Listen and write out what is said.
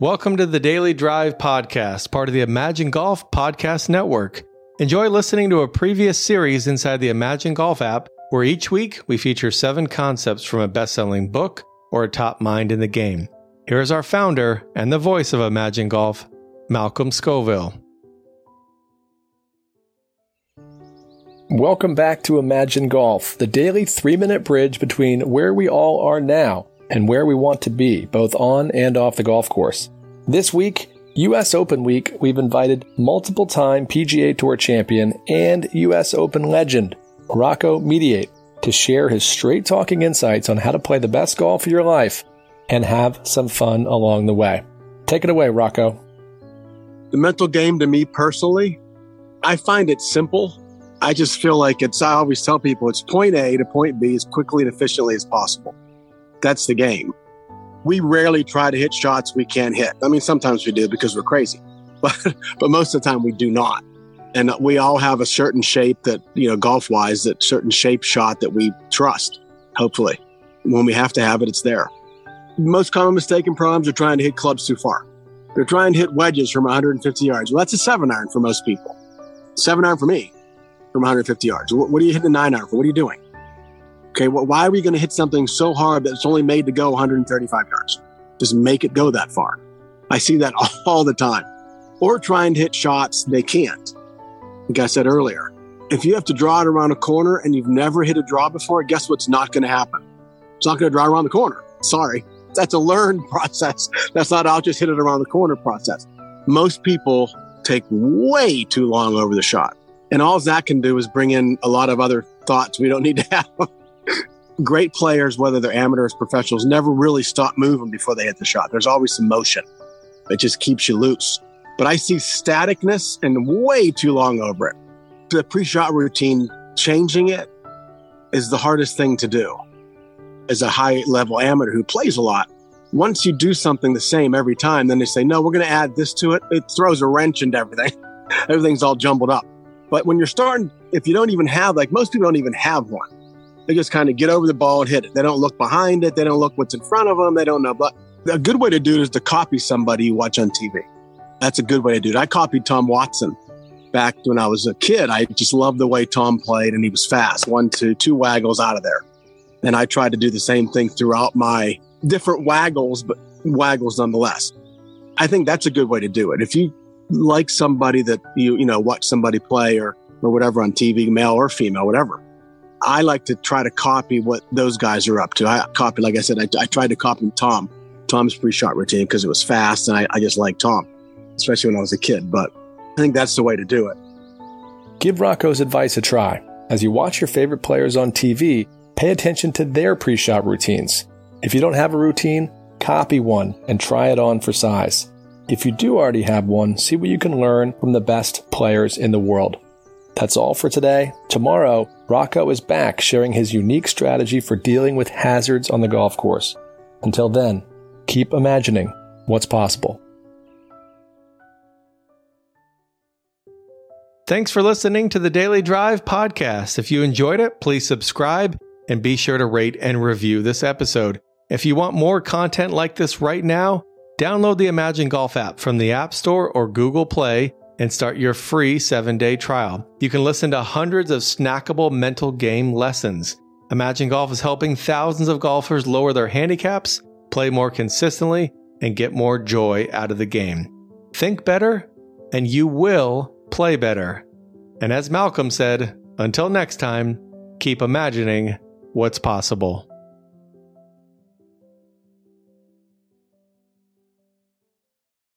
Welcome to the Daily Drive Podcast, part of the Imagine Golf Podcast Network. Enjoy listening to a previous series inside the Imagine Golf app, where each week we feature seven concepts from a best selling book or a top mind in the game. Here is our founder and the voice of Imagine Golf, Malcolm Scoville. Welcome back to Imagine Golf, the daily three minute bridge between where we all are now and where we want to be, both on and off the golf course. This week, US Open week, we've invited multiple time PGA Tour champion and US Open legend, Rocco Mediate, to share his straight talking insights on how to play the best golf of your life and have some fun along the way. Take it away, Rocco. The mental game to me personally, I find it simple. I just feel like it's, I always tell people it's point A to point B as quickly and efficiently as possible. That's the game. We rarely try to hit shots we can't hit. I mean, sometimes we do because we're crazy, but, but most of the time we do not. And we all have a certain shape that, you know, golf wise, that certain shape shot that we trust, hopefully. When we have to have it, it's there. Most common mistake in problems are trying to hit clubs too far. They're trying to hit wedges from 150 yards. Well, that's a seven iron for most people. Seven iron for me from 150 yards. What, what are you hitting a nine iron for? What are you doing? Okay, well, why are we going to hit something so hard that it's only made to go 135 yards? Just make it go that far. I see that all the time. Or trying to hit shots they can't. Like I said earlier, if you have to draw it around a corner and you've never hit a draw before, guess what's not going to happen? It's not going to draw around the corner. Sorry. That's a learned process. That's not, I'll just hit it around the corner process. Most people take way too long over the shot. And all that can do is bring in a lot of other thoughts we don't need to have great players, whether they're amateurs, professionals, never really stop moving before they hit the shot. There's always some motion. It just keeps you loose. But I see staticness and way too long over it. The pre-shot routine, changing it is the hardest thing to do. As a high level amateur who plays a lot, once you do something the same every time, then they say, no, we're going to add this to it. It throws a wrench into everything. Everything's all jumbled up. But when you're starting, if you don't even have, like most people don't even have one, they just kind of get over the ball and hit it. They don't look behind it. They don't look what's in front of them. They don't know. But a good way to do it is to copy somebody you watch on TV. That's a good way to do it. I copied Tom Watson back when I was a kid. I just loved the way Tom played and he was fast. One, two, two waggles out of there. And I tried to do the same thing throughout my different waggles, but waggles nonetheless. I think that's a good way to do it. If you like somebody that you, you know, watch somebody play or, or whatever on TV, male or female, whatever, I like to try to copy what those guys are up to. I copy, like I said, I, I tried to copy Tom, Tom's pre-shot routine because it was fast and I, I just liked Tom, especially when I was a kid. But I think that's the way to do it. Give Rocco's advice a try. As you watch your favorite players on TV, pay attention to their pre-shot routines. If you don't have a routine, copy one and try it on for size. If you do already have one, see what you can learn from the best players in the world. That's all for today. Tomorrow, Rocco is back sharing his unique strategy for dealing with hazards on the golf course. Until then, keep imagining what's possible. Thanks for listening to the Daily Drive podcast. If you enjoyed it, please subscribe and be sure to rate and review this episode. If you want more content like this right now, download the Imagine Golf app from the App Store or Google Play and start your free seven day trial. You can listen to hundreds of snackable mental game lessons. Imagine Golf is helping thousands of golfers lower their handicaps, play more consistently, and get more joy out of the game. Think better, and you will play better. And as Malcolm said, until next time, keep imagining what's possible.